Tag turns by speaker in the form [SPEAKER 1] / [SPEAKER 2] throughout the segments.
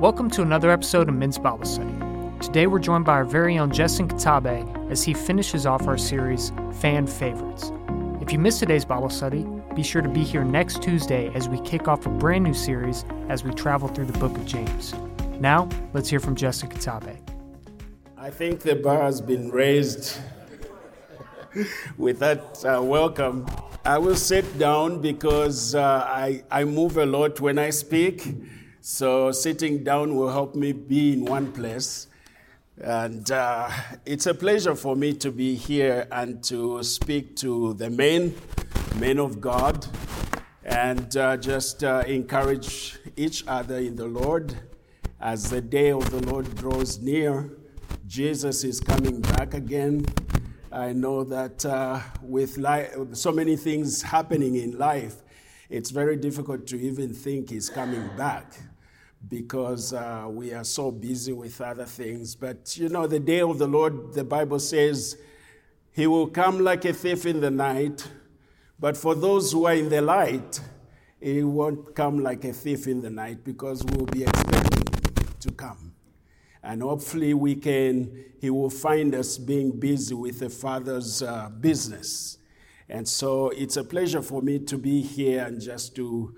[SPEAKER 1] Welcome to another episode of Men's Bible Study. Today we're joined by our very own Jeston Katebe as he finishes off our series, Fan Favorites. If you missed today's Bible study, be sure to be here next Tuesday as we kick off a brand new series as we travel through the book of James. Now, let's hear from Jeston Katebe.
[SPEAKER 2] I think the bar has been raised with that uh, welcome. I will sit down because uh, I, I move a lot when I speak. So sitting down will help me be in one place. And uh, it's a pleasure for me to be here and to speak to the men, men of God, and uh, just uh, encourage each other in the Lord as the day of the Lord draws near. Jesus is coming back again. I know that uh, with li- so many things happening in life, it's very difficult to even think he's coming back because uh, we are so busy with other things. But you know, the day of the Lord, the Bible says, He will come like a thief in the night. But for those who are in the light, He won't come like a thief in the night because we'll be expecting to come. And hopefully, we can, He will find us being busy with the Father's uh, business. And so it's a pleasure for me to be here and just to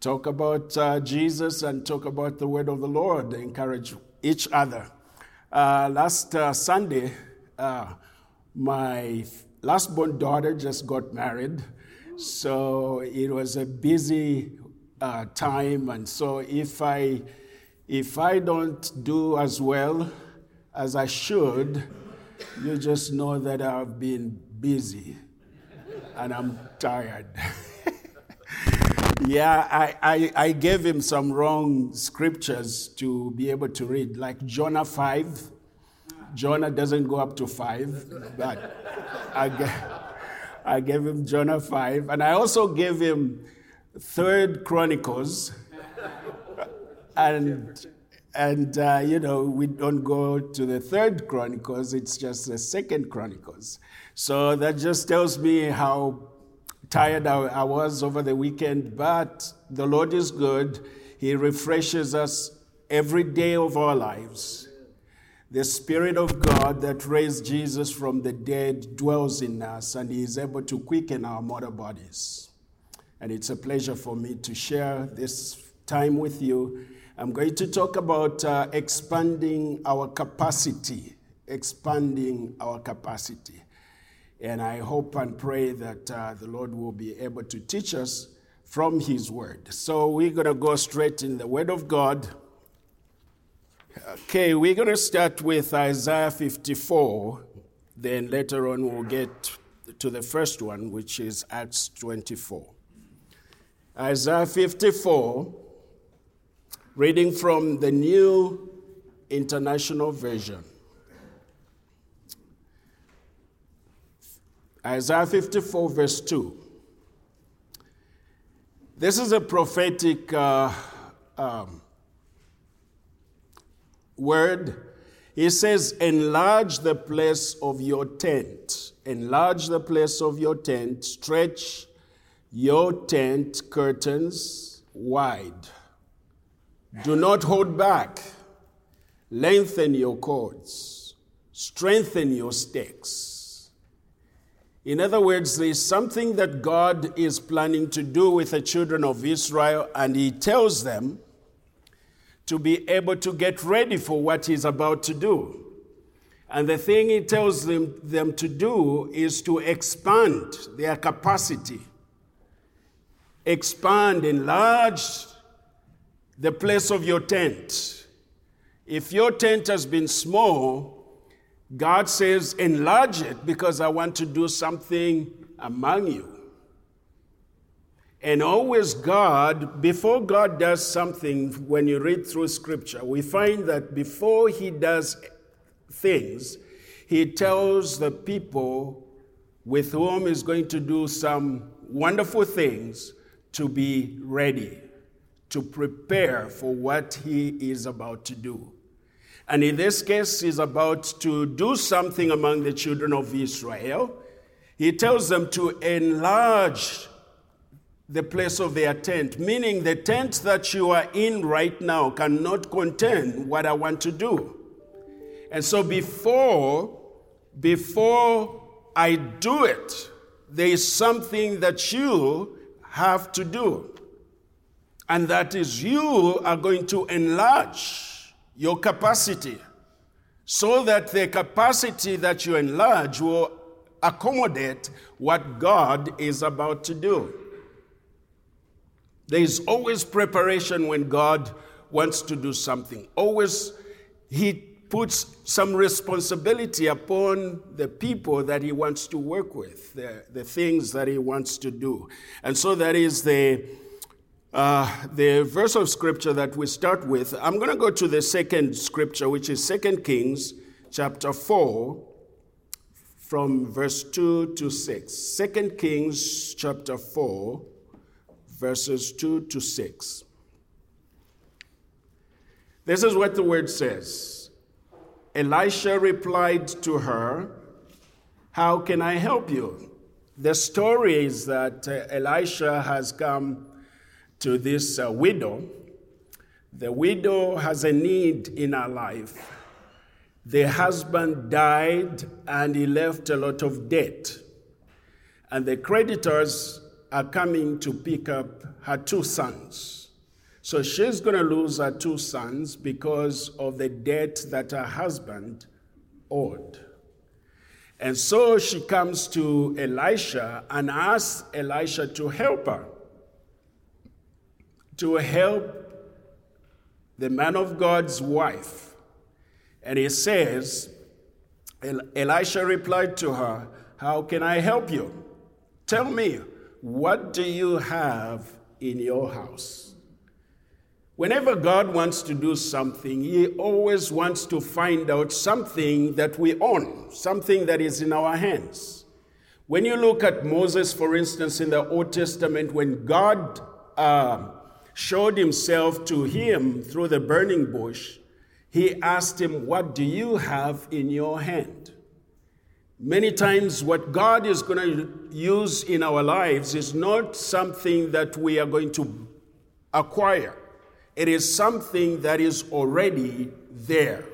[SPEAKER 2] talk about uh, Jesus and talk about the word of the Lord, encourage each other. Uh, last uh, Sunday, uh, my last born daughter just got married, so it was a busy uh, time, and so if I if I don't do as well as I should, you just know that I've been busy and I'm tired. Yeah, I, I, I, gave him some wrong scriptures to be able to read, like Jonah 5. Jonah doesn't go up to 5, but I gave, I gave him Jonah 5. And I also gave him Third Chronicles. And, and uh, you know, we don't go to the Third Chronicles, it's just the Second Chronicles. So that just tells me how tired I was over the weekend, but the Lord is good. He refreshes us every day of our lives. The Spirit of God that raised Jesus from the dead dwells in us, and He is able to quicken our mortal bodies. And it's a pleasure for me to share this time with you. I'm going to talk about uh, expanding our capacity, expanding our capacity. And I hope and pray that uh, the Lord will be able to teach us from His Word. So we're going to go straight in the Word of God. Okay, we're going to start with Isaiah 54. Then later on, we'll get to the first one, which is Acts 24. Isaiah 54, reading from the New International Version. Isaiah 54, verse 2. This is a prophetic uh, um, word. He says, Enlarge the place of your tent. Enlarge the place of your tent. Stretch your tent curtains wide. Do not hold back. Lengthen your cords. Strengthen your stakes. In other words, there's something that God is planning to do with the children of Israel, and He tells them to be able to get ready for what He's about to do. And the thing He tells them, them to do is to expand their capacity, expand, enlarge the place of your tent. If your tent has been small, God says, enlarge it because I want to do something among you. And always, God, before God does something, when you read through scripture, we find that before He does things, He tells the people with whom He's going to do some wonderful things to be ready, to prepare for what He is about to do. And in this case, he's about to do something among the children of Israel. He tells them to enlarge the place of their tent, meaning the tent that you are in right now cannot contain what I want to do. And so before, before I do it, there is something that you have to do. And that is you are going to enlarge your capacity so that the capacity that you enlarge will accommodate what God is about to do. There is always preparation when God wants to do something. Always, He puts some responsibility upon the people that He wants to work with, the, the things that He wants to do. And so that is the, uh, the verse of scripture that we start with. I'm going to go to the second scripture, which is 2 Kings chapter 4 from verse 2 to 6. 2 Kings chapter 4 verses 2 to 6. This is what the word says Elisha replied to her, How can I help you? The story is that uh, Elisha has come to this uh, widow. The widow has a need in her life. The husband died and he left a lot of debt. And the creditors are coming to pick up her two sons. So she's going to lose her two sons because of the debt that her husband owed. And so she comes to Elisha and asks Elisha to help her, to help the man of God's wife. And he says, Elisha replied to her, How can I help you? Tell me, what do you have in your house? Whenever God wants to do something, He always wants to find out something that we own, something that is in our hands. When you look at Moses, for instance, in the Old Testament, when God uh, showed Himself to him through the burning bush, He asked him, What do you have in your hand? Many times, what God is going to use in our lives is not something that we are going to acquire, it is something that is already there.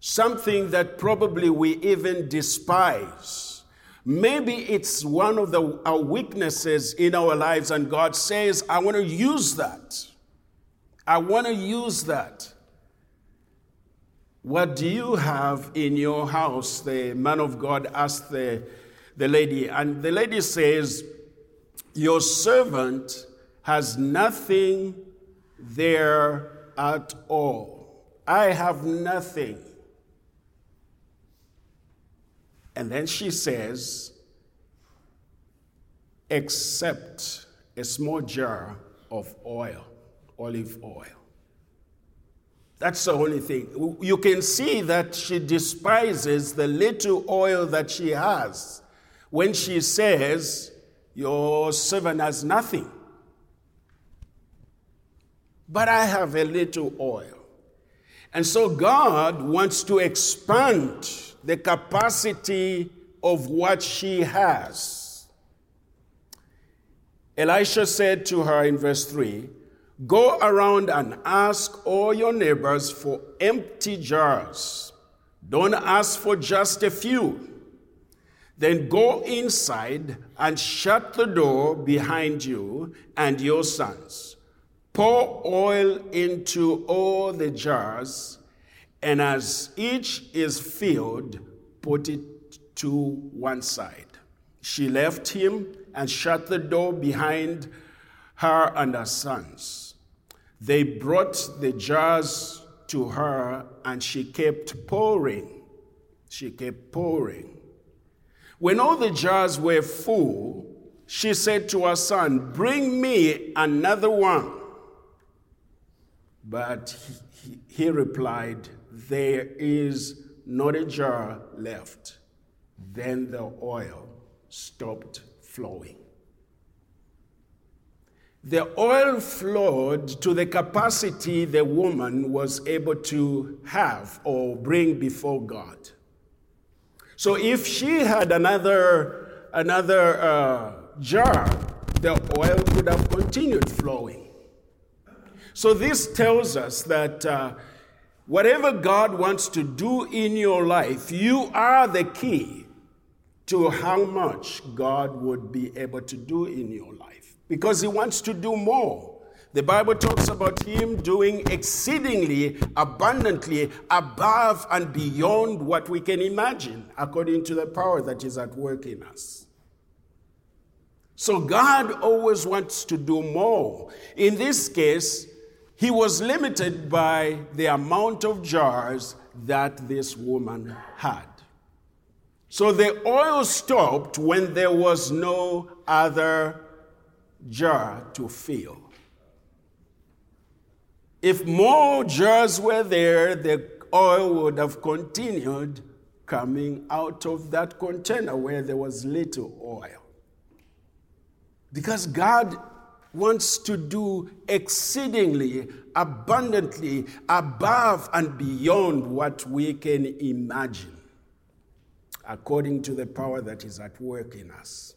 [SPEAKER 2] Something that probably we even despise. Maybe it's one of the, our weaknesses in our lives, and God says, I want to use that. I want to use that. What do you have in your house? The man of God asked the, the lady, and the lady says, Your servant has nothing there at all. I have nothing. And then she says, except a small jar of oil, olive oil. That's the only thing. You can see that she despises the little oil that she has when she says, Your servant has nothing. But I have a little oil. And so God wants to expand the capacity of what she has. Elisha said to her in verse 3 Go around and ask all your neighbors for empty jars. Don't ask for just a few. Then go inside and shut the door behind you and your sons. Pour oil into all the jars, and as each is filled, put it to one side. She left him and shut the door behind her and her sons. They brought the jars to her, and she kept pouring. She kept pouring. When all the jars were full, she said to her son, Bring me another one. But he, he replied, There is not a jar left. Then the oil stopped flowing. The oil flowed to the capacity the woman was able to have or bring before God. So if she had another, another uh, jar, the oil could have continued flowing. So, this tells us that uh, whatever God wants to do in your life, you are the key to how much God would be able to do in your life because He wants to do more. The Bible talks about Him doing exceedingly abundantly above and beyond what we can imagine, according to the power that is at work in us. So God always wants to do more. In this case, he was limited by the amount of jars that this woman had. So the oil stopped when there was no other jar to fill. If more jars were there, the oil would have continued coming out of that container where there was little oil. Because God wants to do exceedingly, abundantly, above and beyond what we can imagine, according to the power that is at work in us.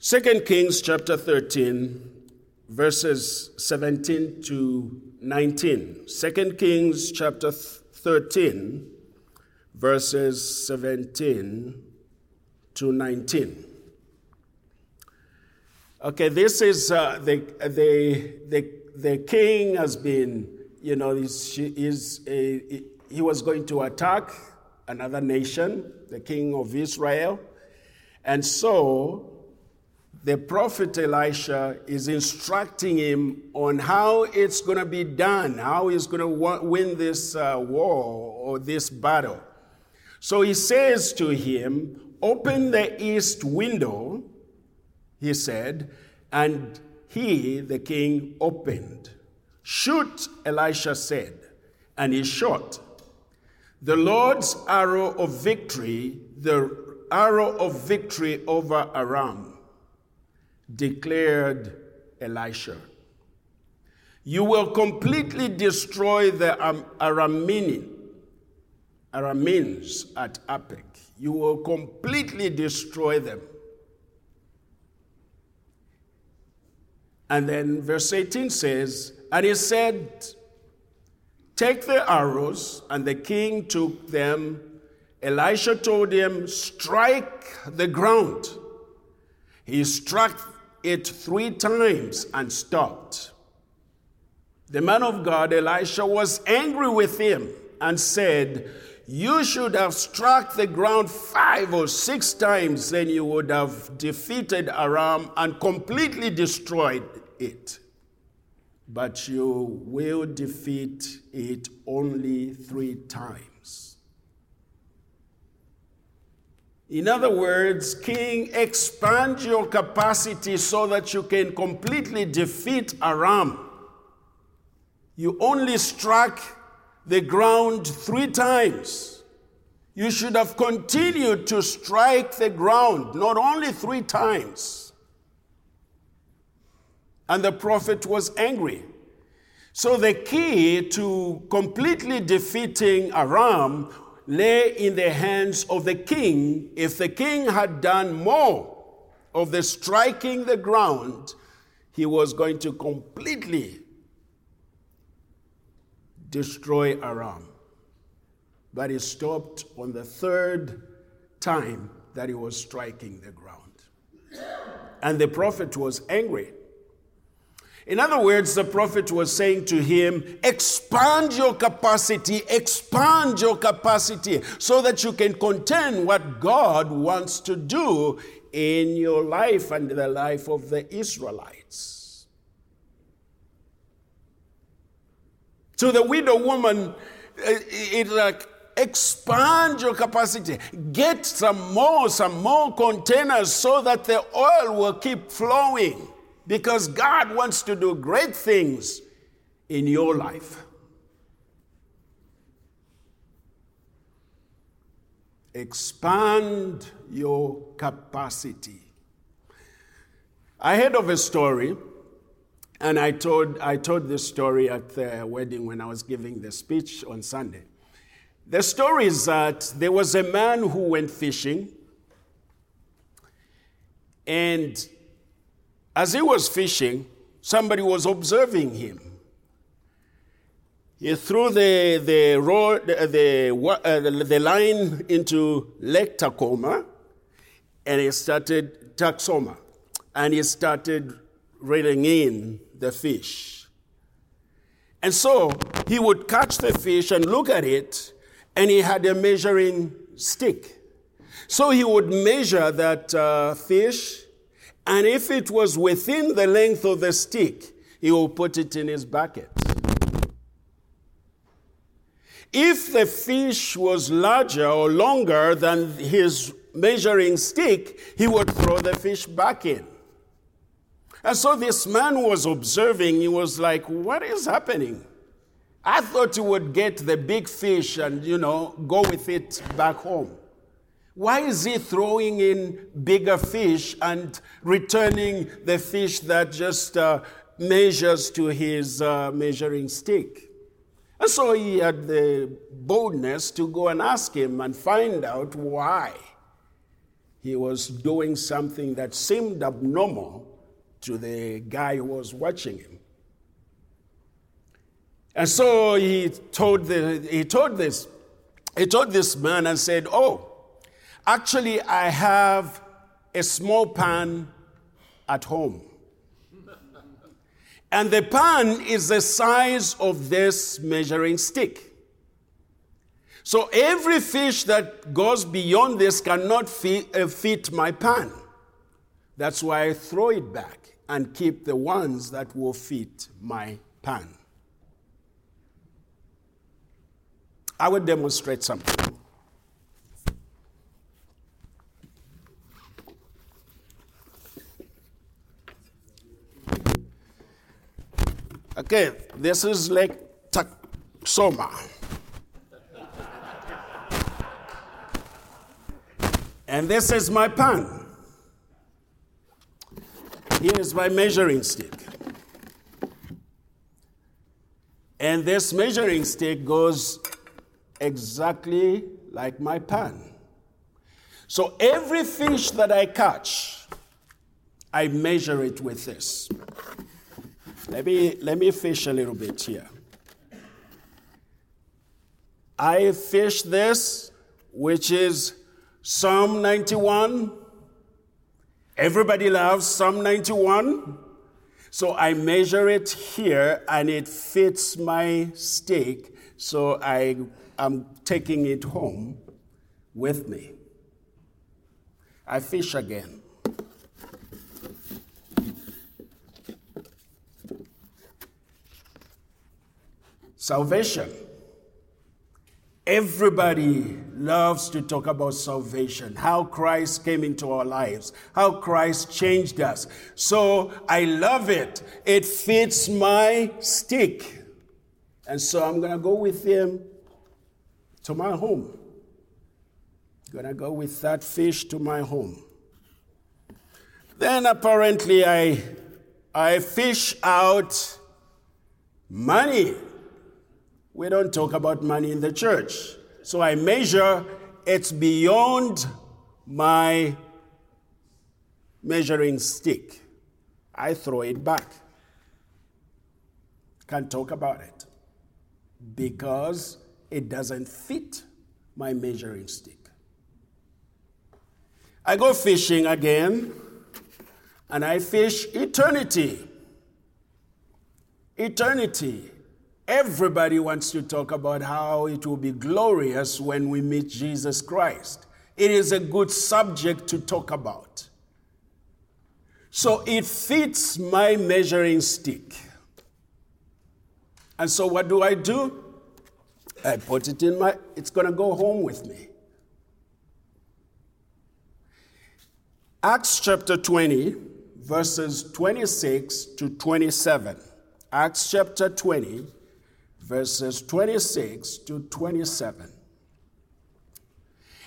[SPEAKER 2] 2 Kings chapter 13, verses 17 to 19. 2 Kings chapter 13, verses 17 to 19. Okay, this is uh, the, the, the, the king has been, you know, he's, he's a, he was going to attack another nation, the king of Israel. And so the prophet Elisha is instructing him on how it's going to be done, how he's going to win this uh, war or this battle. So he says to him, Open the east window, he said, and he, the king, opened. Shoot, Elisha said, and he shot. The Lord's arrow of victory, the arrow of victory over Aram, declared Elisha. You will completely destroy the Aramean, Arameans at Aphek you will completely destroy them. And then verse 18 says, And he said, Take the arrows, and the king took them. Elisha told him, Strike the ground. He struck it three times and stopped. The man of God, Elisha, was angry with him and said, you should have struck the ground five or six times, then you would have defeated Aram and completely destroyed it. But you will defeat it only three times. In other words, King, expand your capacity so that you can completely defeat Aram. You only struck the ground three times. You should have continued to strike the ground, not only three times. And the prophet was angry. So the key to completely defeating Aram lay in the hands of the king. If the king had done more of the striking the ground, he was going to completely destroy Aram. But he stopped on the third time that he was striking the ground. And the prophet was angry. In other words, the prophet was saying to him, Expand your capacity, expand your capacity, so that you can contend what God wants to do in your life and the life of the Israelites. To the widow woman, eh, eh, it's like expand your capacity. Get some more, some more containers so that the oil will keep flowing. Because God wants to do great things in your life. Expand your capacity. I heard of a story and I told, I told this story at the wedding when I was giving the speech on Sunday. The story is that there was a man who went fishing And as he was fishing, somebody was observing him. He threw the, the, rod, the, uh, the line into Lake Texoma and he started Texoma and he started reeling in the fish. And so he would catch the fish and look at it, and he had a measuring stick. So he would measure that uh, fish, and if it was within the length of the stick, he will put it in his bucket. If the fish was larger or longer than his measuring stick, he would throw the fish back in. And so this man was observing, he was like, What is happening? I thought he would get the big fish and, you know, go with it back home. Why is he throwing in bigger fish and returning the fish that just uh, measures to his uh, measuring stick? And so he had the boldness to go and ask him and find out why he was doing something that seemed abnormal to the guy who was watching him. And so he told, the, he told this he told this man and said, "Oh, actually I have a small pan at home. And the pan is the size of this measuring stick. So every fish that goes beyond this cannot fit, uh, fit my pan. That's why I throw it back and keep the ones that will fit my pan. I will demonstrate something. Okay, this is like Texoma. And this is my pan. Here is my measuring stick. And this measuring stick goes exactly like my pan. So every fish that I catch, I measure it with this. Let me, let me fish a little bit here. I fish this, which is Psalm 91. Everybody loves Psalm 91. So I measure it here and it fits my stake. So I am taking it home with me. I fish again. Salvation. Everybody loves to talk about salvation, how Christ came into our lives, how Christ changed us. So I love it. It fits my stick. And so I'm going to go with him to my home. Going to go with that fish to my home. Then apparently I I fish out money we don't talk about money in the church. So I measure, it's beyond my measuring stick. I throw it back. Can't talk about it because it doesn't fit my measuring stick. I go fishing again and I fish eternity. Eternity. Everybody wants to talk about how it will be glorious when we meet Jesus Christ. It is a good subject to talk about. So it fits my measuring stick. And so what do I do? I put it in my, it's going to go home with me. Acts chapter 20, verses 26 to 27. Acts chapter 20, verses 26 to 27.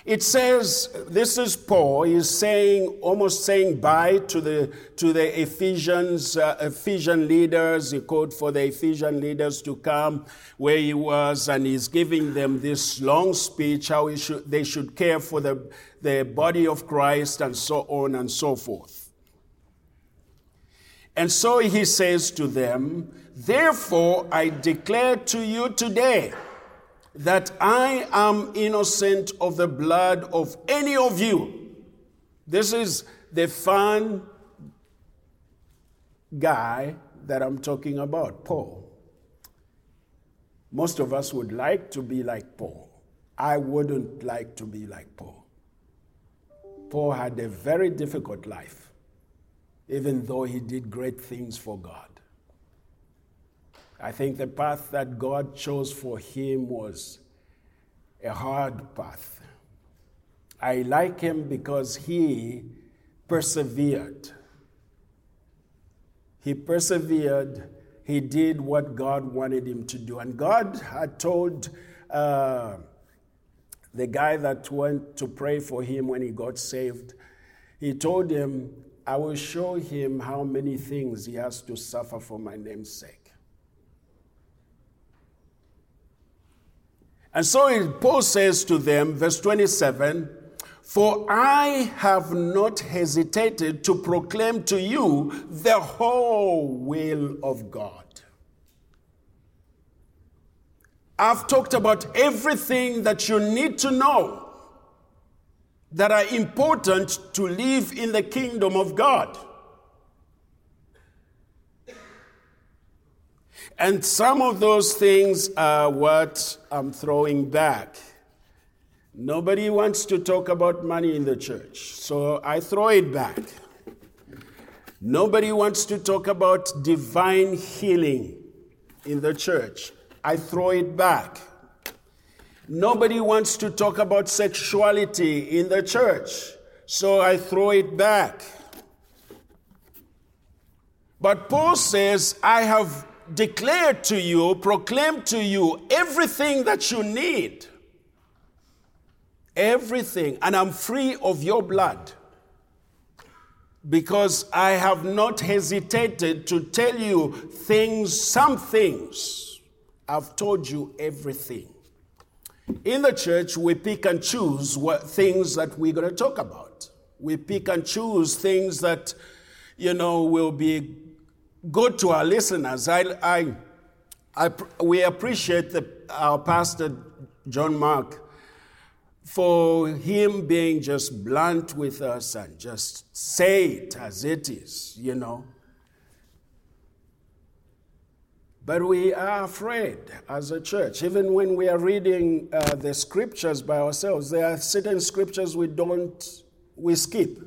[SPEAKER 2] It says, this is Paul, he's saying, almost saying bye to the, to the Ephesians, uh, Ephesian leaders. He called for the Ephesian leaders to come where he was, and he's giving them this long speech, how should, they should care for the, the body of Christ, and so on and so forth. And so he says to them, Therefore I declare to you today that I am innocent of the blood of any of you. This is the fun guy that I'm talking about, Paul. Most of us would like to be like Paul. I wouldn't like to be like Paul. Paul had a very difficult life, even though he did great things for God. I think the path that God chose for him was a hard path. I like him because he persevered. He persevered. He did what God wanted him to do. And God had told uh, the guy that went to pray for him when he got saved, he told him, I will show him how many things he has to suffer for my name's sake. And so Paul says to them, verse 27, For I have not hesitated to proclaim to you the whole will of God. I've talked about everything that you need to know that are important to live in the kingdom of God. And some of those things are what I'm um, throwing back. Nobody wants to talk about money in the church, so I throw it back. Nobody wants to talk about divine healing in the church. I throw it back. Nobody wants to talk about sexuality in the church, so I throw it back. But Paul says, I have declared to you, proclaimed to you everything that you need. Everything. And I'm free of your blood. Because I have not hesitated to tell you things, some things. I've told you everything. In the church, we pick and choose what things that we're going to talk about. We pick and choose things that, you know, will be good to our listeners. I, I, I, we appreciate the, our pastor, John Mark, for him being just blunt with us and just say it as it is, you know. But we are afraid as a church, even when we are reading uh, the scriptures by ourselves, there are certain scriptures we don't, we skip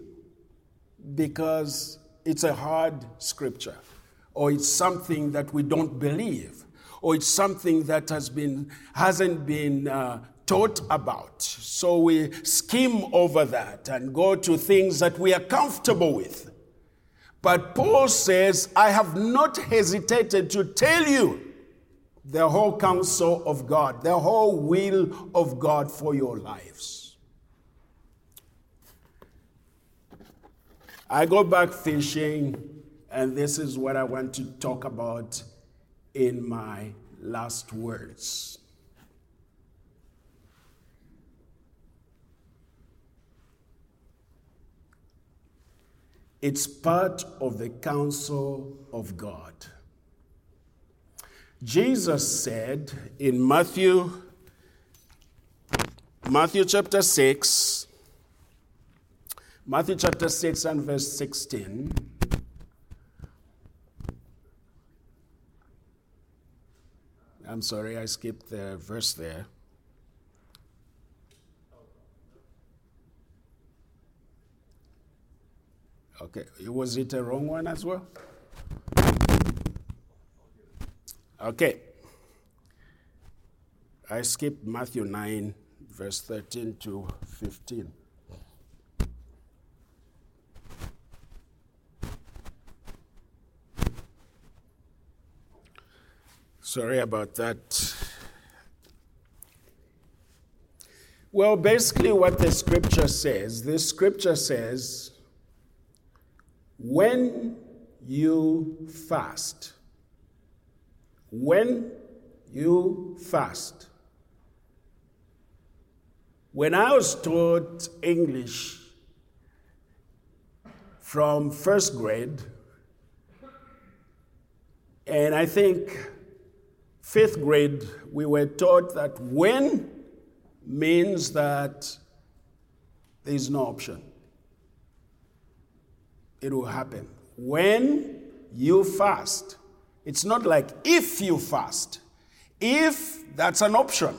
[SPEAKER 2] because it's a hard scripture or it's something that we don't believe, or it's something that has been, hasn't been uh, taught about. So we skim over that and go to things that we are comfortable with. But Paul says, I have not hesitated to tell you the whole counsel of God, the whole will of God for your lives. I go back fishing and this is what I want to talk about in my last words. It's part of the counsel of God. Jesus said in Matthew Matthew chapter 6 Matthew chapter 6 and verse 16 I'm sorry, I skipped the verse there. Okay, was it a wrong one as well? Okay. I skipped Matthew 9, verse 13 to 15. Sorry about that. Well, basically, what the scripture says the scripture says, when you fast, when you fast. When I was taught English from first grade, And I think fifth grade, we were taught that when means that there is no option. It will happen. When you fast, it's not like if you fast. If, that's an option.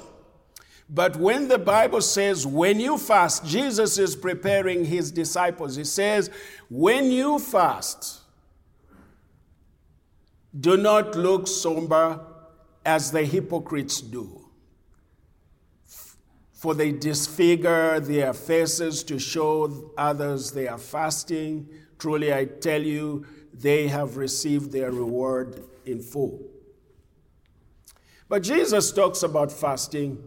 [SPEAKER 2] But when the Bible says when you fast, Jesus is preparing his disciples. He says, when you fast, do not look somber as the hypocrites do. For they disfigure their faces to show others they are fasting. Truly, I tell you, they have received their reward in full. But Jesus talks about fasting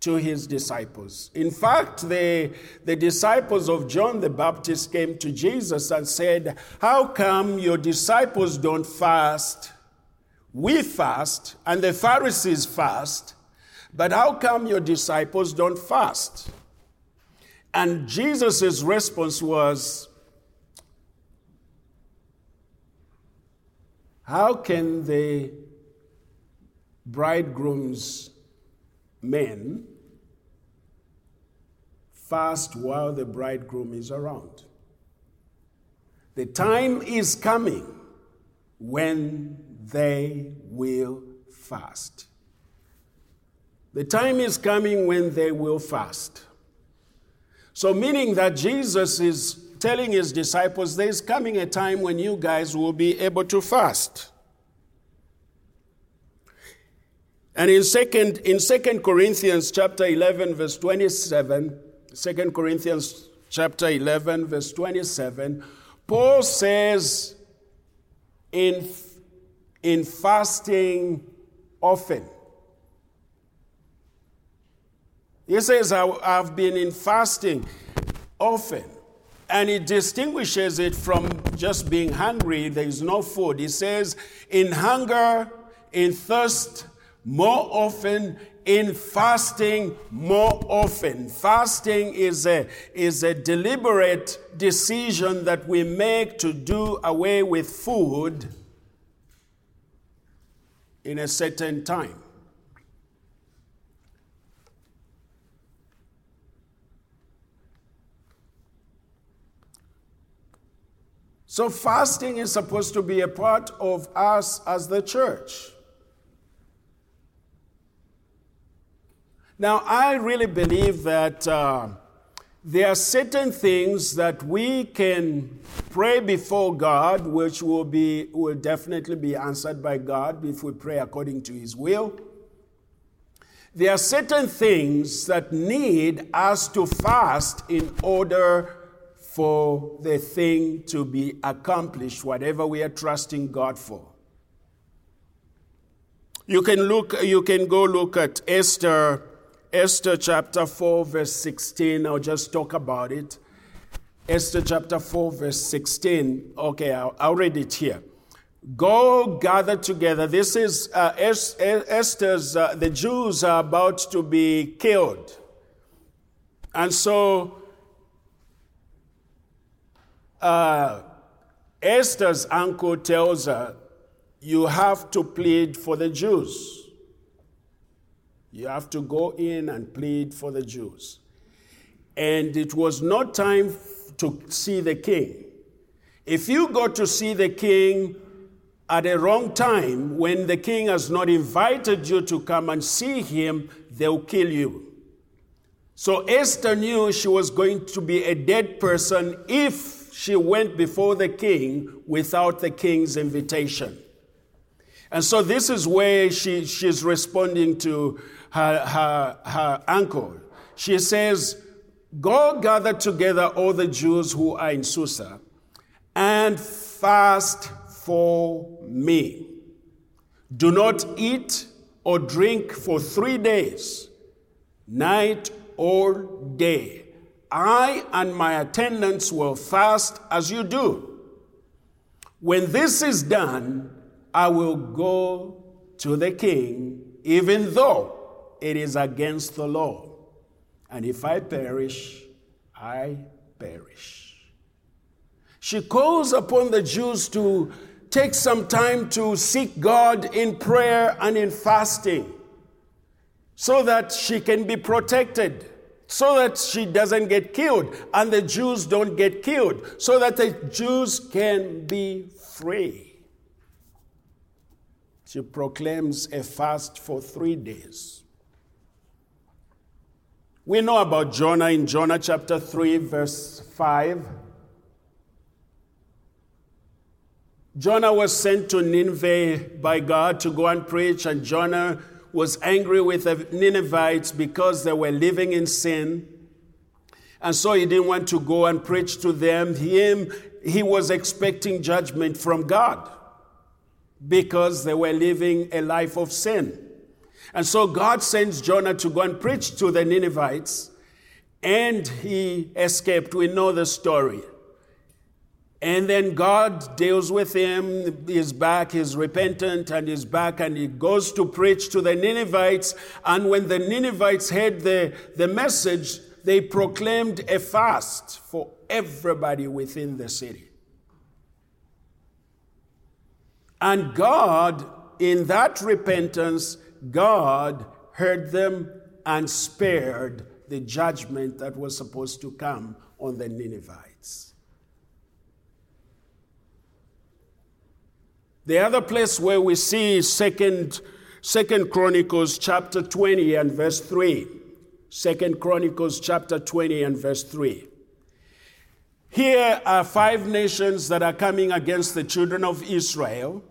[SPEAKER 2] to his disciples. In fact, the, the disciples of John the Baptist came to Jesus and said, How come your disciples don't fast? We fast, and the Pharisees fast, but how come your disciples don't fast? And Jesus' response was, How can the bridegroom's men fast while the bridegroom is around? The time is coming when they will fast. The time is coming when they will fast. So, meaning that Jesus is telling his disciples, there's coming a time when you guys will be able to fast. And in second, in second Corinthians chapter 11, verse 27, 2 Corinthians chapter 11, verse 27, Paul says, in, in fasting often. He says, I've been in fasting often. And he distinguishes it from just being hungry, there is no food. He says, in hunger, in thirst, more often, in fasting, more often. Fasting is a, is a deliberate decision that we make to do away with food in a certain time. So, fasting is supposed to be a part of us as the church. Now, I really believe that uh, there are certain things that we can pray before God, which will, be, will definitely be answered by God if we pray according to His will. There are certain things that need us to fast in order for the thing to be accomplished, whatever we are trusting God for. You can look, you can go look at Esther, Esther chapter 4, verse 16. I'll just talk about it. Esther chapter 4, verse 16. Okay, I'll, I'll read it here. Go gather together. This is uh, Esther's, uh, the Jews are about to be killed. And so uh, Esther's uncle tells her, You have to plead for the Jews. You have to go in and plead for the Jews. And it was not time to see the king. If you go to see the king at a wrong time, when the king has not invited you to come and see him, they'll kill you. So Esther knew she was going to be a dead person if she went before the king without the king's invitation. And so this is where she, she's responding to her, her, her uncle. She says, Go gather together all the Jews who are in Susa and fast for me. Do not eat or drink for three days, night or day. I and my attendants will fast as you do. When this is done, I will go to the king, even though it is against the law. And if I perish, I perish. She calls upon the Jews to take some time to seek God in prayer and in fasting so that she can be protected, so that she doesn't get killed and the Jews don't get killed, so that the Jews can be free. She proclaims a fast for three days. We know about Jonah in Jonah chapter 3, verse 5. Jonah was sent to Nineveh by God to go and preach, and Jonah was angry with the Ninevites because they were living in sin. And so he didn't want to go and preach to them. Him, he was expecting judgment from God because they were living a life of sin. And so God sends Jonah to go and preach to the Ninevites, and he escaped. We know the story. And then God deals with him. He's back, he's repentant, and he's back, and he goes to preach to the Ninevites. And when the Ninevites heard the, the message, they proclaimed a fast for everybody within the city. And God, in that repentance, God heard them and spared the judgment that was supposed to come on the Ninevites. The other place where we see second, second Chronicles chapter 20 and verse 3. Second Chronicles chapter 20 and verse 3. Here are five nations that are coming against the children of Israel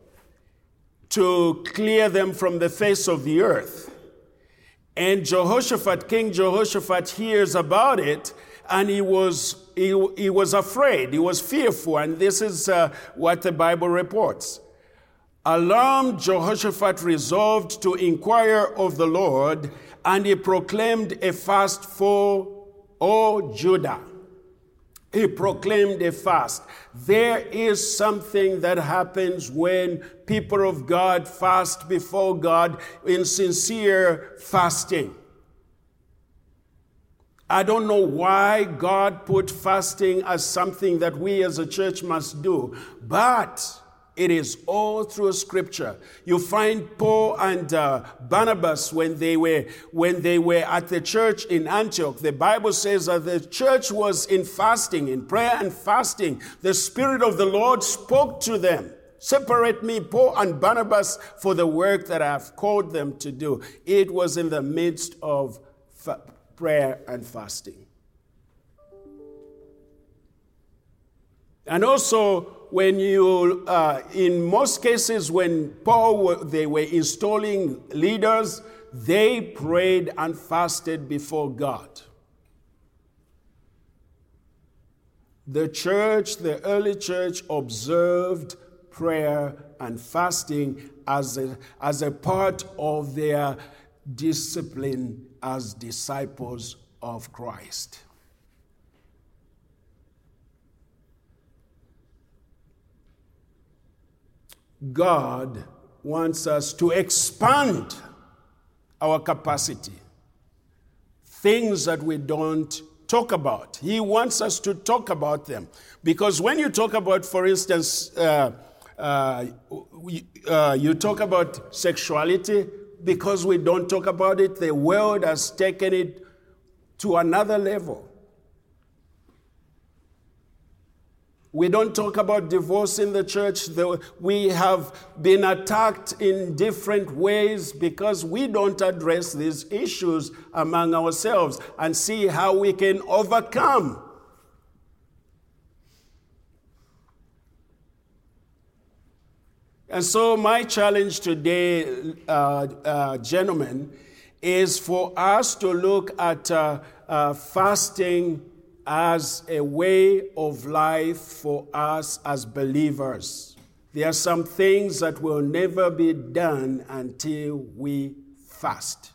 [SPEAKER 2] to clear them from the face of the earth. And Jehoshaphat, King Jehoshaphat, hears about it and he was, he, he was afraid, he was fearful. And this is uh, what the Bible reports. Alarmed, Jehoshaphat resolved to inquire of the Lord, and he proclaimed a fast for all Judah he proclaimed a fast. There is something that happens when people of God fast before God in sincere fasting. I don't know why God put fasting as something that we as a church must do, but it is all through Scripture. You find Paul and uh, Barnabas when they were when they were at the church in Antioch. The Bible says that the church was in fasting, in prayer and fasting. The Spirit of the Lord spoke to them. Separate me, Paul and Barnabas, for the work that I have called them to do. It was in the midst of fa- prayer and fasting. And also, when you, uh, in most cases, when Paul, they were installing leaders, they prayed and fasted before God. The church, the early church, observed prayer and fasting as a, as a part of their discipline as disciples of Christ. God wants us to expand our capacity. Things that we don't talk about. He wants us to talk about them. Because when you talk about, for instance, uh, uh, uh, you talk about sexuality, because we don't talk about it, the world has taken it to another level. We don't talk about divorce in the church. We have been attacked in different ways because we don't address these issues among ourselves and see how we can overcome. And so, my challenge today, uh, uh, gentlemen, is for us to look at uh, uh fasting as a way of life for us as believers. There are some things that will never be done until we fast.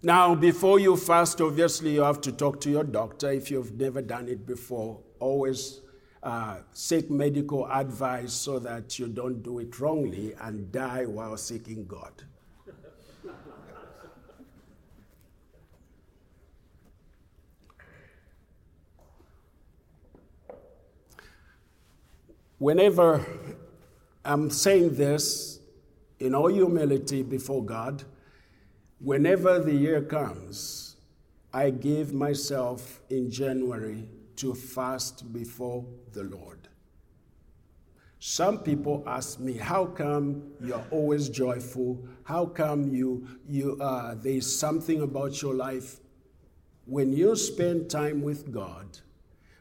[SPEAKER 2] Now, before you fast, obviously, you have to talk to your doctor if you've never done it before. Always uh, seek medical advice so that you don't do it wrongly and die while seeking God. Whenever I'm saying this in all humility before God, whenever the year comes, I give myself in January to fast before the Lord. Some people ask me, how come you're always joyful? How come you, you, uh, there's something about your life? When you spend time with God,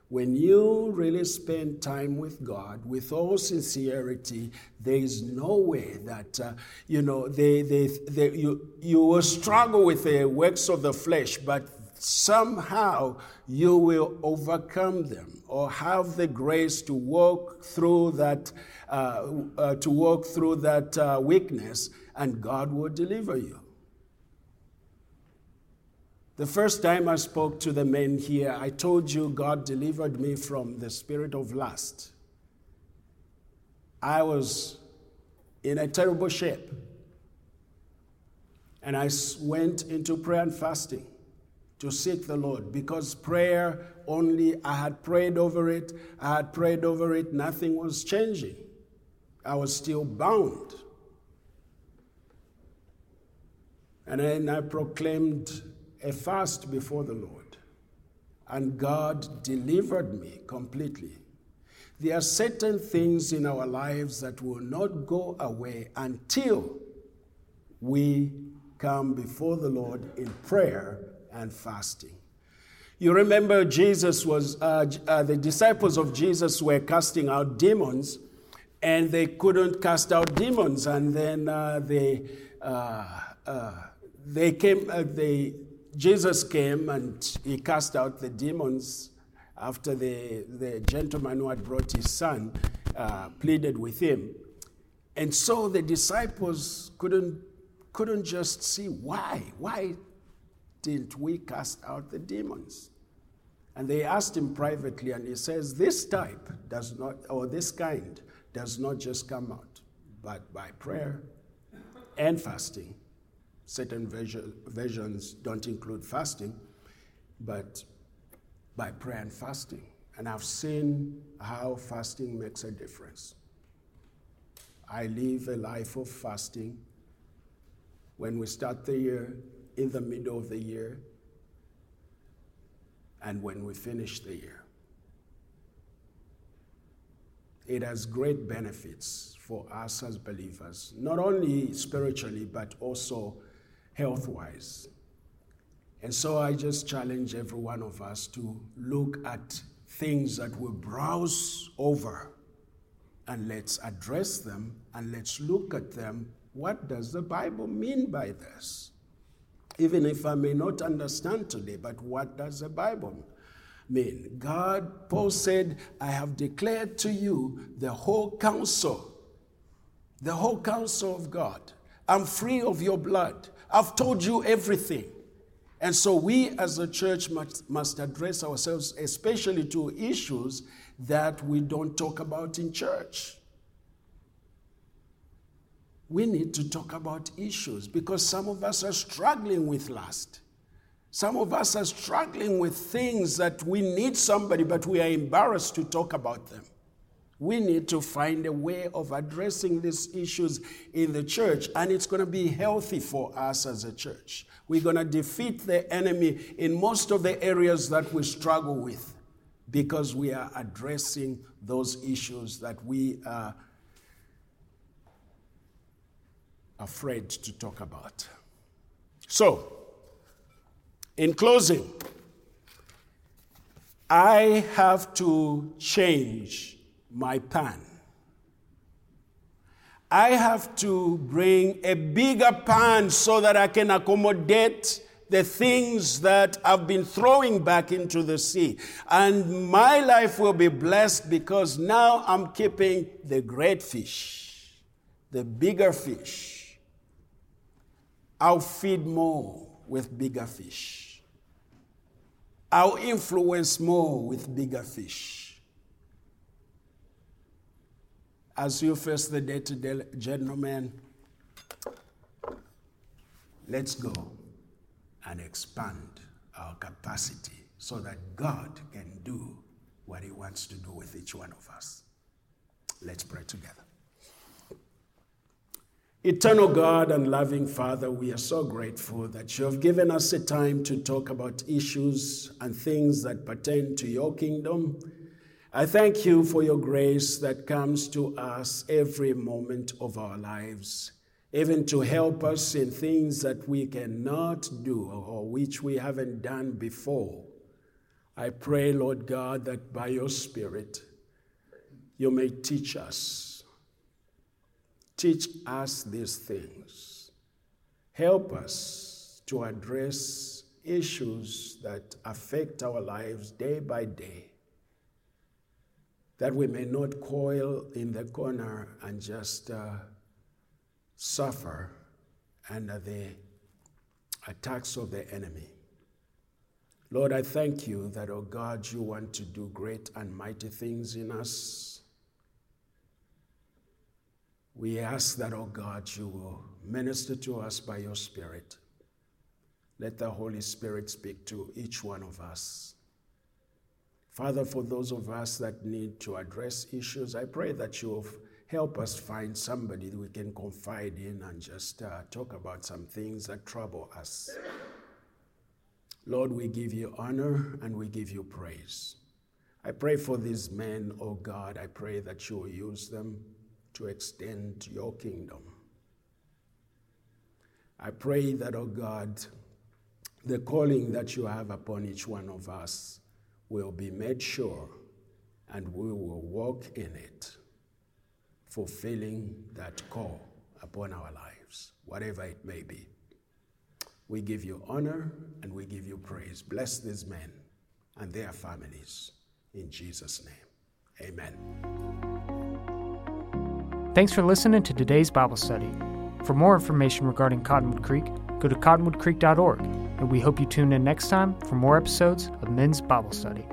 [SPEAKER 2] when you really spend time with God with all sincerity, there is no way that, uh, you know, they, they, they, you, you will struggle with the works of the flesh, but somehow you will overcome them or have the grace to walk through that, uh, uh, to walk through that uh, weakness, and God will deliver you. The first time I spoke to the men here, I told you God delivered me from the spirit of lust. I was in a terrible shape. And I went into prayer and fasting to seek the Lord because prayer only, I had prayed over it, I had prayed over it, nothing was changing. I was still bound. And then I proclaimed a fast before the Lord, and God delivered me completely. There are certain things in our lives that will not go away until we come before the Lord in prayer and fasting. You remember Jesus was, uh, uh, the disciples of Jesus were casting out demons, and they couldn't cast out demons. And then uh, they, uh, uh, they came, uh, they, Jesus came and he cast out the demons after the, the gentleman who had brought his son uh, pleaded with him. And so the disciples couldn't, couldn't just see why. Why didn't we cast out the demons? And they asked him privately, and he says, This type does not, or this kind, does not just come out, but by prayer and fasting certain versions don't include fasting, but by prayer and fasting. And I've seen how fasting makes a difference. I live a life of fasting. When we start the year, in the middle of the year, and when we finish the year. It has great benefits for us as believers, not only spiritually, but also health wise. And so I just challenge every one of us to look at things that we browse over and let's address them and let's look at them. What does the Bible mean by this? Even if I may not understand today, but what does the Bible mean? God, Paul said, I have declared to you the whole counsel, the whole counsel of God. I'm free of your blood. I've told you everything. And so we as a church must, must address ourselves, especially to issues that we don't talk about in church. We need to talk about issues because some of us are struggling with lust. Some of us are struggling with things that we need somebody, but we are embarrassed to talk about them. We need to find a way of addressing these issues in the church, and it's going to be healthy for us as a church. We're going to defeat the enemy in most of the areas that we struggle with because we are addressing those issues that we are afraid to talk about. So, in closing, I have to change my pan. I have to bring a bigger pan so that I can accommodate the things that I've been throwing back into the sea. And my life will be blessed because now I'm keeping the great fish, the bigger fish. I'll feed more with bigger fish. I'll influence more with bigger fish. As you face the day to day, gentlemen, let's go and expand our capacity so that God can do what He wants to do with each one of us. Let's pray together. Eternal God and loving Father, we are so grateful that you have given us a time to talk about issues and things that pertain to your kingdom. I thank you for your grace that comes to us every moment of our lives, even to help us in things that we cannot do or which we haven't done before. I pray, Lord God, that by your Spirit, you may teach us. Teach us these things. Help us to address issues that affect our lives day by day, that we may not coil in the corner and just uh, suffer under the attacks of the enemy. Lord, I thank you that, oh God, you want to do great and mighty things in us. We ask that, oh God, you will minister to us by your Spirit. Let the Holy Spirit speak to each one of us. Father, for those of us that need to address issues, I pray that you'll help us find somebody we can confide in and just uh, talk about some things that trouble us. Lord, we give you honor and we give you praise. I pray for these men, oh God. I pray that you will use them to extend your kingdom. I pray that, oh God, the calling that you have upon each one of us will be made sure and we will walk in it, fulfilling that call upon our lives, whatever it may be. We give you honor and we give you praise. Bless these men and their families. In Jesus' name, amen.
[SPEAKER 1] Thanks for listening to today's Bible study. For more information regarding Cottonwood Creek, go to cottonwoodcreek.org, and we hope you tune in next time for more episodes of Men's Bible Study.